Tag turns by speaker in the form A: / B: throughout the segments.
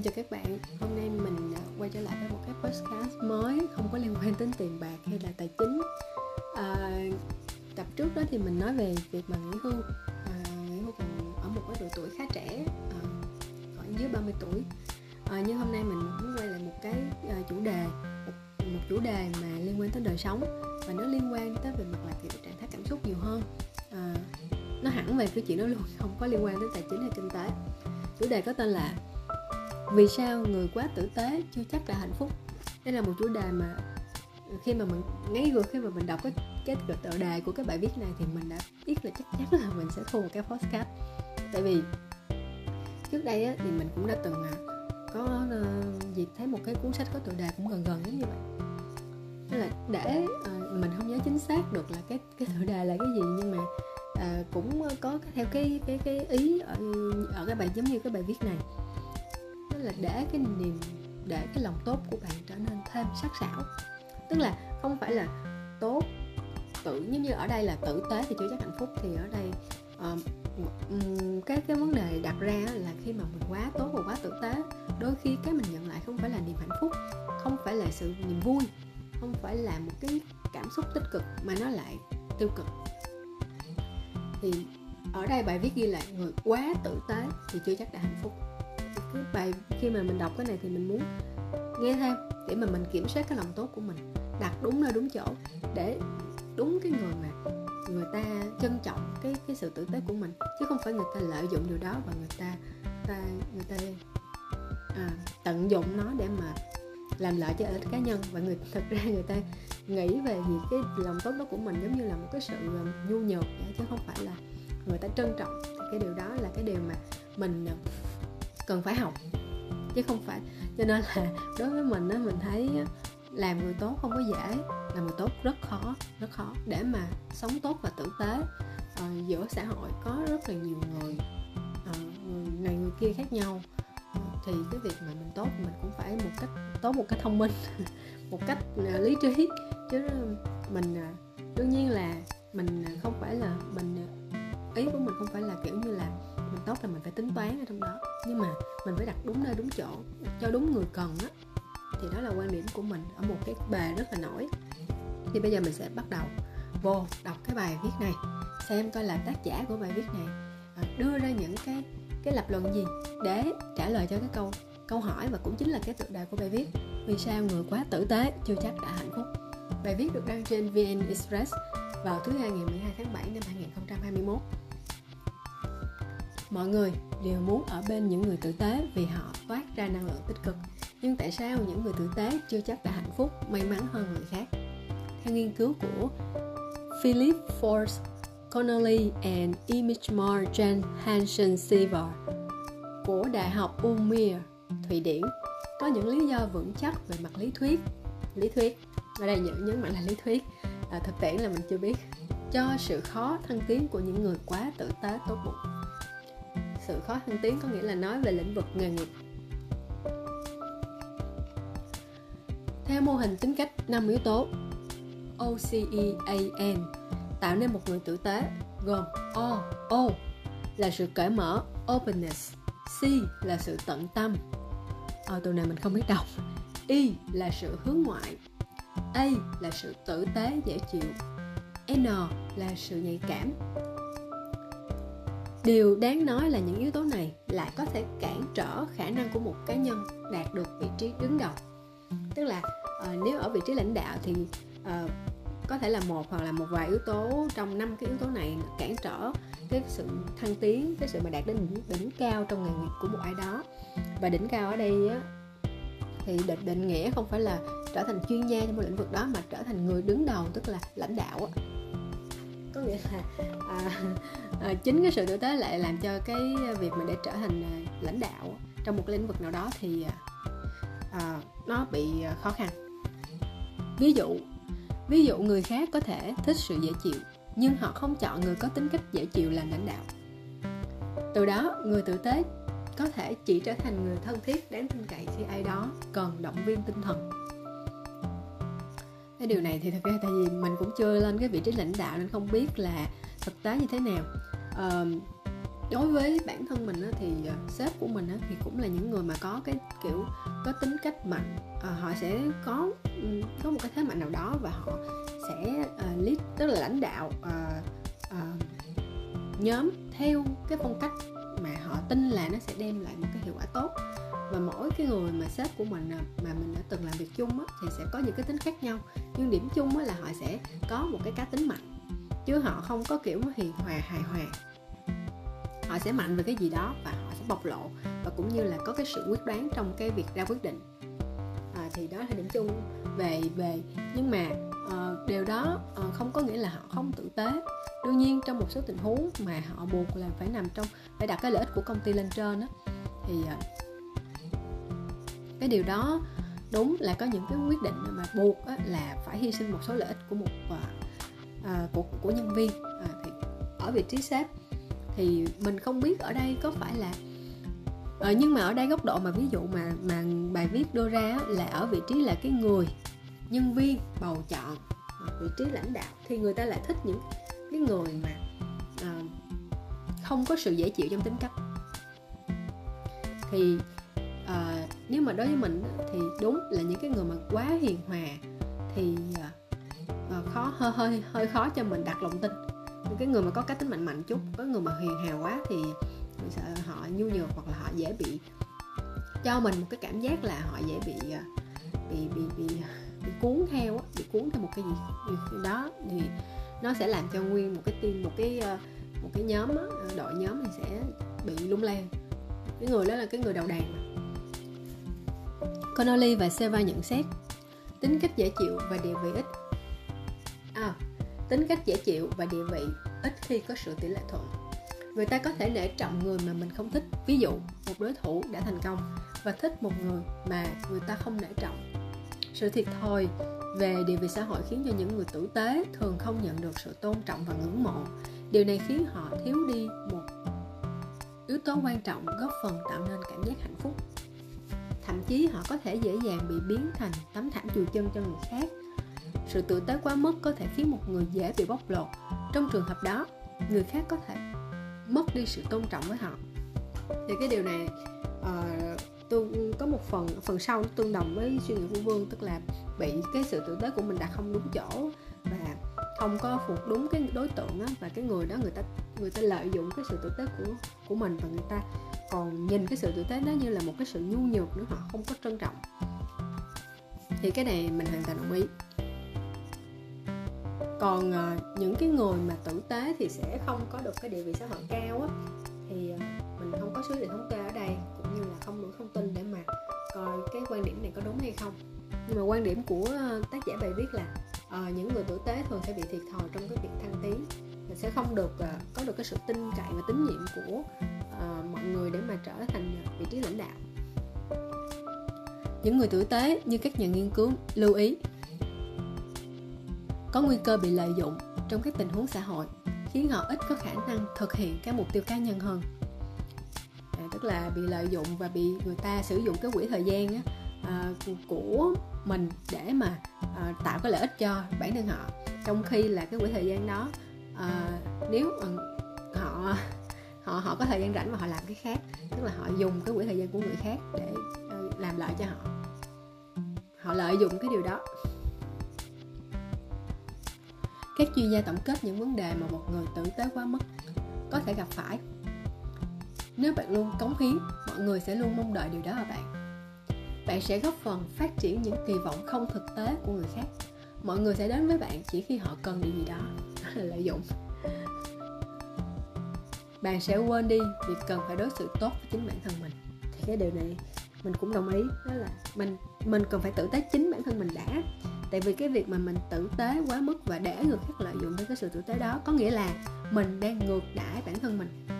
A: Xin chào các bạn, hôm nay mình quay trở lại với một cái podcast mới không có liên quan đến tiền bạc hay là tài chính. À, Tập trước đó thì mình nói về việc mà nghỉ hưu à, Nghỉ hưu còn ở một cái độ tuổi khá trẻ, à, khoảng dưới 30 tuổi. À, Nhưng hôm nay mình muốn quay lại một cái à, chủ đề một, một chủ đề mà liên quan tới đời sống Và nó liên quan tới về mặt là kiểu trạng thái cảm xúc nhiều hơn. À, Nó hẳn về cái chuyện đó luôn, không có liên quan đến tài chính hay kinh tế. Chủ đề có tên là vì sao người quá tử tế chưa chắc là hạnh phúc? Đây là một chủ đề mà khi mà mình ngay vừa khi mà mình đọc cái cái tựa đề của cái bài viết này thì mình đã biết là chắc chắn là mình sẽ thu một cái podcast tại vì trước đây á, thì mình cũng đã từng có uh, dịp thấy một cái cuốn sách có tựa đề cũng gần gần giống như vậy. Tức là để uh, mình không nhớ chính xác được là cái cái tựa đề là cái gì nhưng mà uh, cũng có theo cái cái cái ý ở ở cái bài giống như cái bài viết này là để cái niềm để cái lòng tốt của bạn trở nên thêm sắc sảo. Tức là không phải là tốt tự giống như ở đây là tử tế thì chưa chắc hạnh phúc. Thì ở đây uh, cái cái vấn đề đặt ra là khi mà mình quá tốt và quá tử tế đôi khi cái mình nhận lại không phải là niềm hạnh phúc không phải là sự niềm vui không phải là một cái cảm xúc tích cực mà nó lại tiêu cực. Thì ở đây bài viết ghi lại người quá tử tế thì chưa chắc đã hạnh phúc cái bài khi mà mình đọc cái này thì mình muốn nghe thêm để mà mình kiểm soát cái lòng tốt của mình đặt đúng nơi đúng chỗ để đúng cái người mà người ta trân trọng cái cái sự tử tế của mình chứ không phải người ta lợi dụng điều đó và người ta ta người ta à, tận dụng nó để mà làm lợi cho ích cá nhân. Và người thực ra người ta nghĩ về gì cái lòng tốt đó của mình giống như là một cái sự à, nhu nhược chứ không phải là người ta trân trọng. Thì cái điều đó là cái điều mà mình à, cần phải học. Chứ không phải cho nên là đối với mình á mình thấy làm người tốt không có dễ làm người tốt rất khó rất khó để mà sống tốt và tử tế. Uh, giữa xã hội có rất là nhiều người uh, người này người kia khác nhau. Uh, thì cái việc mà mình tốt mình cũng phải một cách tốt một cách thông minh một cách uh, lý trí. Chứ mình uh, đương nhiên là mình không phải là mình ý của mình không phải là, kiểu như là, mình tốt là mình phải tính toán ở trong đó. Nhưng mà mình phải đặt đúng nơi, đúng chỗ, cho đúng người cần á. Thì đó là quan điểm của mình ở một cái bài rất là nổi. Thì bây giờ mình sẽ bắt đầu vô đọc cái bài viết này, xem coi là tác giả của bài viết này à, đưa ra những cái cái lập luận gì để trả lời cho cái câu câu hỏi và cũng chính là cái tựa đề của bài viết. Vì sao người quá tử tế, chưa chắc đã hạnh phúc? Bài viết được đăng trên VN Express vào thứ hai ngày 12 tháng 7 năm 2021 mọi người đều muốn ở bên những người tử tế vì họ toát ra năng lượng tích cực. Nhưng tại sao những người tử tế chưa chắc đã hạnh phúc may mắn hơn người khác? Theo nghiên cứu của Philip Force Connolly and Imigmar Jan Hansen Siever của Đại học Umir, Thụy Điển có những lý do vững chắc về mặt lý thuyết. Lý thuyết? Ở đây nhớ nhấn mạnh là lý thuyết. À, thực tiễn là mình chưa biết. Cho sự khó thăng tiến của những người quá tử tế tốt bụng sự khó thăng tiến có nghĩa là nói về lĩnh vực nghề nghiệp. Theo mô hình tính cách 5 yếu tố. OCEAN tạo nên một người tử tế, gồm O O là sự cởi mở, openness, C là sự tận tâm. Ở từ này mình không biết đọc. Y là sự hướng ngoại. A là sự tử tế, dễ chịu. N là sự nhạy cảm điều đáng nói là những yếu tố này lại có thể cản trở khả năng của một cá nhân đạt được vị trí đứng đầu. Tức là ờ, nếu ở vị trí lãnh đạo thì ờ, có thể là một hoặc là một vài yếu tố trong năm cái yếu tố này cản trở cái sự thăng tiến cái sự mà đạt đến đỉnh, đỉnh cao trong nghề nghiệp của một ai đó. Và đỉnh cao ở đây á, thì định, định nghĩa không phải là trở thành chuyên gia trong một lĩnh vực đó mà trở thành người đứng đầu tức là lãnh đạo á có nghĩa là à, à, chính cái sự tử tế lại làm cho cái việc mà để trở thành à, lãnh đạo trong một lĩnh vực nào đó thì à, à nó bị à, khó khăn. Ví dụ ví dụ người khác có thể thích sự dễ chịu nhưng họ không chọn người có tính cách dễ chịu làm lãnh đạo. Từ đó người tử tế có thể chỉ trở thành người thân thiết đáng tin cậy khi ai đó cần động viên tinh thần cái điều này thì thật ra tại vì mình cũng chưa lên cái vị trí lãnh đạo nên không biết là thực tế như thế nào. À, đối với bản thân mình á, thì uh, sếp của mình á, thì cũng là những người mà có cái kiểu có tính cách mạnh. À, họ sẽ có um, có một cái thế mạnh nào đó và họ sẽ uh, lead tức là lãnh đạo uh, uh, nhóm theo cái phong cách họ tin là nó sẽ đem lại một cái hiệu quả tốt. Và mỗi cái người mà sếp của mình mà mình đã từng làm việc chung á, thì sẽ có những cái tính khác nhau. Nhưng điểm chung á, là họ sẽ có một cái cá tính mạnh chứ họ không có kiểu hiền hòa hài hòa. Họ sẽ mạnh về cái gì đó và họ sẽ bộc lộ và cũng như là có cái sự quyết đoán trong cái việc ra quyết định. À, thì đó là điểm chung về về. Nhưng mà à, điều đó à, không có nghĩa là họ không tử tế. Đương nhiên trong một số tình huống mà họ buộc là phải nằm trong phải đặt cái lợi ích của công ty lên trên đó, thì à, cái điều đó đúng là có những cái quyết định mà buộc á, là phải hy sinh một số lợi ích của một à, của của nhân viên. À, thì ở vị trí sếp thì mình không biết ở đây có phải là à, nhưng mà ở đây góc độ mà ví dụ mà mà bài viết đưa ra là ở vị trí là cái người nhân viên bầu chọn vị trí lãnh đạo thì người ta lại thích những cái người mà uh, không có sự dễ chịu trong tính cách. Thì uh, nếu mà đối với mình thì đúng là những cái người mà quá hiền hòa thì uh, khó hơi hơi hơi khó cho mình đặt lòng tin. Những cái người mà có cá tính mạnh mạnh chút có người mà hiền hào quá thì mình sợ họ nhu nhược hoặc là họ dễ bị cho mình một cái cảm giác là họ dễ bị bị bị bị bị cuốn theo á bị cuốn theo một cái gì, gì đó thì nó sẽ làm cho nguyên một cái team một cái ờ, một cái nhóm á, đội nhóm thì sẽ bị lung lan cái người đó là cái người đầu đàn. Mà Connolly và Seva nhận xét tính cách dễ chịu và địa vị ít. À, tính cách dễ chịu và địa vị ít khi có sự tỷ lệ thuận. Người ta có thể nể trọng người mà mình không thích. Ví dụ một đối thủ đã thành công và thích một người mà người ta không nể trọng sự thiệt thòi về địa vị xã hội khiến cho những người tử tế thường không nhận được sự tôn trọng và ngưỡng mộ. Điều này khiến họ thiếu đi một yếu tố quan trọng góp phần tạo nên cảm giác hạnh phúc. Thậm chí họ có thể dễ dàng bị biến thành tấm thảm chùi chân cho người khác. Sự tử tế quá mức có thể khiến một người dễ bị bóc lột. Trong trường hợp đó người khác có thể mất đi sự tôn trọng với họ. Thì cái điều này uh, tôi có một phần phần sau tương đồng với suy nghĩ của vương tức là bị cái sự tử tế của mình đặt không đúng chỗ và không có phục đúng cái đối tượng á, và cái người đó người ta người ta lợi dụng cái sự tử tế của của mình và người ta còn nhìn cái sự tử tế đó như là một cái sự nhu nhược nữa họ không có trân trọng. Thì cái này mình hoàn toàn đồng ý. Còn à, những cái người mà tử tế thì sẽ không có được cái địa vị xã hội cao á thì à, mình không có số liệu thống kê ở đây như là không đủ thông tin để mà coi cái quan điểm này có đúng hay không. Nhưng mà quan điểm của ờ, tác giả bài viết là uh, những người tử tế thường sẽ bị thiệt thòi trong cái việc thăng tiến và sẽ không được uh, có được cái sự tin cậy và tín nhiệm của uh, mọi người để mà trở thành vị trí lãnh đạo. Những người tử tế như các nhà nghiên cứu lưu ý có nguy cơ bị lợi dụng trong các tình huống xã hội khiến họ ít có khả năng thực hiện các mục tiêu cá nhân hơn tức là bị lợi dụng và bị người ta sử dụng cái quỹ thời gian á, à, của mình để mà à, tạo cái lợi ích cho bản thân họ. Trong khi là cái quỹ thời gian đó à, nếu mà họ họ họ có thời gian rảnh mà họ làm cái khác tức là họ dùng cái quỹ thời gian của người khác để ờ, làm lợi cho họ. Họ lợi dụng cái điều đó. Các chuyên gia tổng kết những vấn đề mà một người tử tế quá mức có thể gặp phải nếu bạn luôn cống hiến, mọi người sẽ luôn mong đợi điều đó ở bạn? Bạn sẽ góp phần phát triển những kỳ vọng không thực tế của người khác. Mọi người sẽ đến với bạn chỉ khi họ cần điều gì đó. Đó là lợi dụng. Bạn sẽ quên đi việc cần phải đối xử tốt với chính bản thân mình. Thì cái điều này mình cũng đồng ý, đó là mình mình cần phải tử tế chính bản thân mình đã. Tại vì cái việc mà mình tử tế quá mức và để người khác lợi dụng với cái sự tử tế đó có nghĩa là mình đang ngược đãi bản thân mình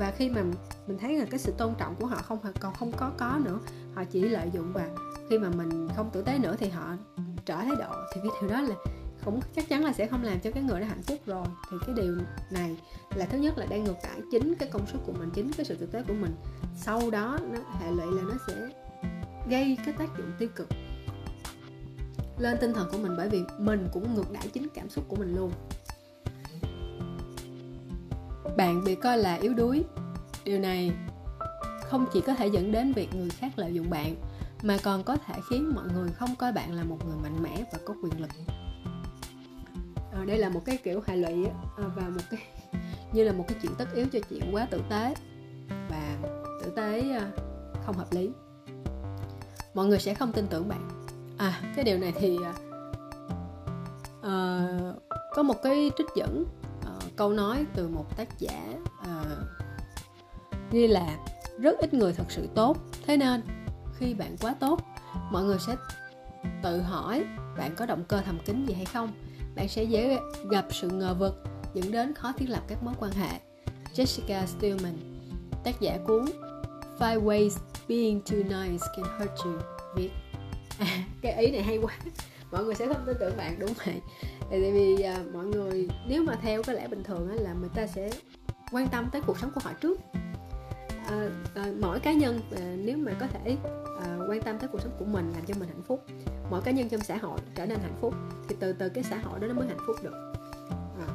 A: và khi mà mình thấy là cái sự tôn trọng của họ không còn không có có nữa, họ chỉ lợi dụng và khi mà mình không tử tế nữa thì họ trở thái độ. Thì cái điều đó là cũng chắc chắn là sẽ không làm cho cái người đó hạnh phúc rồi. Thì cái điều này là thứ nhất là đang ngược đãi chính cái công suất của mình, chính cái sự tử tế của mình. Sau đó nó, hệ lụy là nó sẽ gây cái tác dụng tiêu cực lên tinh thần của mình bởi vì mình cũng ngược đãi chính cảm xúc của mình luôn bạn bị coi là yếu đuối. Điều này không chỉ có thể dẫn đến việc người khác lợi dụng bạn mà còn có thể khiến mọi người không coi bạn là một người mạnh mẽ và có quyền lực. À, đây là một cái kiểu hệ lụy à, và một cái như là một cái chuyện tất yếu cho chuyện quá tử tế. Và tử tế à, không hợp lý. Mọi người sẽ không tin tưởng bạn. À cái điều này thì à, ờ, có một cái trích dẫn câu nói từ một tác giả à, ghi là rất ít người thật sự tốt thế nên khi bạn quá tốt mọi người sẽ tự hỏi bạn có động cơ thầm kín gì hay không. Bạn sẽ dễ gặp sự ngờ vực dẫn đến khó thiết lập các mối quan hệ. Jessica Stillman tác giả cuốn Five Ways Being Too Nice Can Hurt You viết. À, cái ý này hay quá mọi người sẽ không tin tưởng bạn đúng vậy. Tại vì à, mọi người nếu mà theo cái lẽ bình thường á, là người ta sẽ quan tâm tới cuộc sống của họ trước. À, à, mỗi cá nhân à, nếu mà có thể à, quan tâm tới cuộc sống của mình làm cho mình hạnh phúc mỗi cá nhân trong xã hội trở nên hạnh phúc thì từ từ cái xã hội đó nó mới hạnh phúc được. À,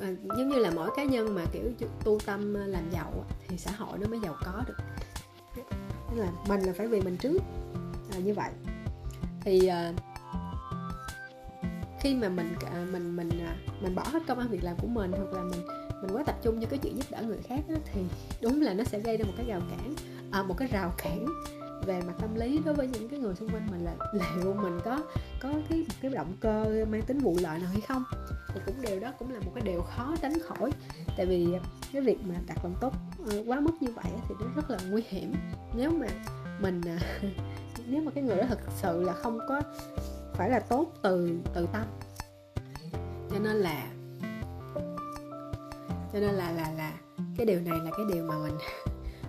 A: à giống như là mỗi cá nhân mà kiểu tu tâm à, làm giàu thì xã hội nó mới giàu có được. Nên là mình là phải vì mình trước à, như vậy. Thì à, khi mà mình mình mình à, mình bỏ hết công ăn việc làm của mình hoặc là mình mình quá tập trung cho cái chuyện giúp đỡ người khác đó, thì đúng là nó sẽ gây ra một cái rào cản à, một cái rào cản về mặt tâm lý đối với những cái người xung quanh mình là liệu mình có có cái một cái động cơ mang tính vụ lợi nào hay không. Thì cũng điều đó cũng là một cái điều khó tránh khỏi tại vì cái việc mà đặt lòng tốt ờ, quá mức như vậy thì nó rất là nguy hiểm. Nếu mà mình à, nếu mà cái người đó thực sự là không có phải là tốt từ từ tâm. Cho nên là cho nên là là là cái điều này là cái điều mà mình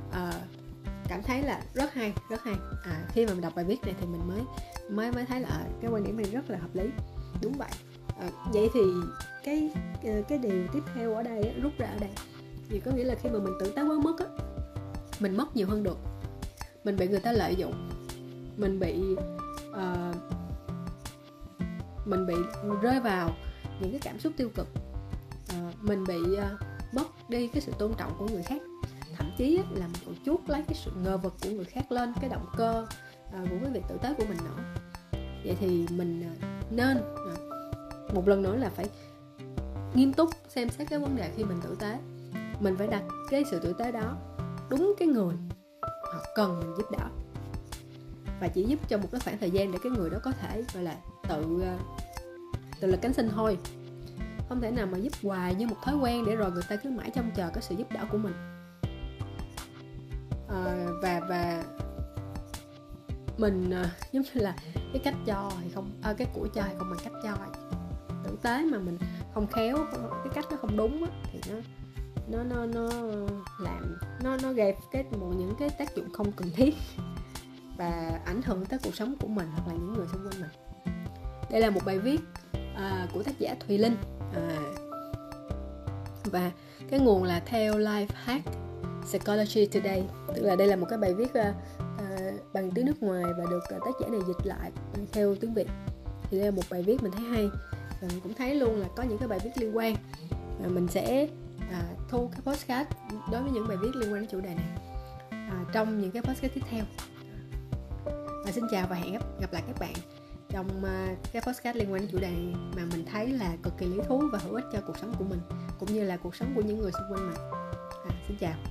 A: uh, cảm thấy là rất hay rất hay. À, khi mà mình đọc bài viết này thì mình mới mới mới thấy là à, cái quan điểm này rất là hợp lý. Đúng vậy. À, vậy thì cái ờ, cái điều tiếp theo ở đây rút ra ở đây. Thì có nghĩa là khi mà mình tự tái quá mất á mình mất nhiều hơn được. Mình bị người ta lợi dụng. Mình bị uh, mình bị rơi vào những cái cảm xúc tiêu cực. À, mình bị uh, mất đi cái sự tôn trọng của người khác. Thậm chí là mình còn chuốt lấy cái sự ngờ vực của người khác lên cái động cơ uh, của cái việc tử tế của mình nữa. Vậy thì mình uh, nên uh, một lần nữa là phải nghiêm túc xem xét cái vấn đề khi mình tử tế. Mình phải đặt cái sự tử tế đó đúng cái người họ cần mình giúp đỡ. Và chỉ giúp cho một cái khoảng thời gian để cái người đó có thể gọi là tự ờ, tự lực cánh sinh thôi. Không thể nào mà giúp hoài như một thói quen để rồi người ta cứ mãi trông chờ cái sự giúp đỡ của mình. À, và và mình à, giống như là cái cách cho thì không à, cái của cho thì không bằng cách cho. Tử tế mà mình không khéo cái cách nó không đúng á, thì nó nó nó nó làm nó nó gây cái một những cái tác dụng không cần thiết và ảnh hưởng tới cuộc sống của mình hoặc là những người xung quanh mình đây là một bài viết à, của tác giả thùy linh. À, và cái nguồn là theo life hack psychology today. Tức là đây là một cái bài viết à, à, bằng tiếng nước ngoài và được à, tác giả này dịch lại theo tiếng việt. Thì đây là một bài viết mình thấy hay. Và mình cũng thấy luôn là có những cái bài viết liên quan. Và mình sẽ à, thu cái podcast đối với những bài viết liên quan đến chủ đề này à, trong những cái podcast tiếp theo. Và xin chào và hẹn gặp, gặp lại các bạn trong ờ, cái podcast liên quan đến chủ đề mà mình thấy là cực kỳ lý thú và hữu ích cho cuộc sống của mình cũng như là cuộc sống của những người xung quanh mình. À, xin chào.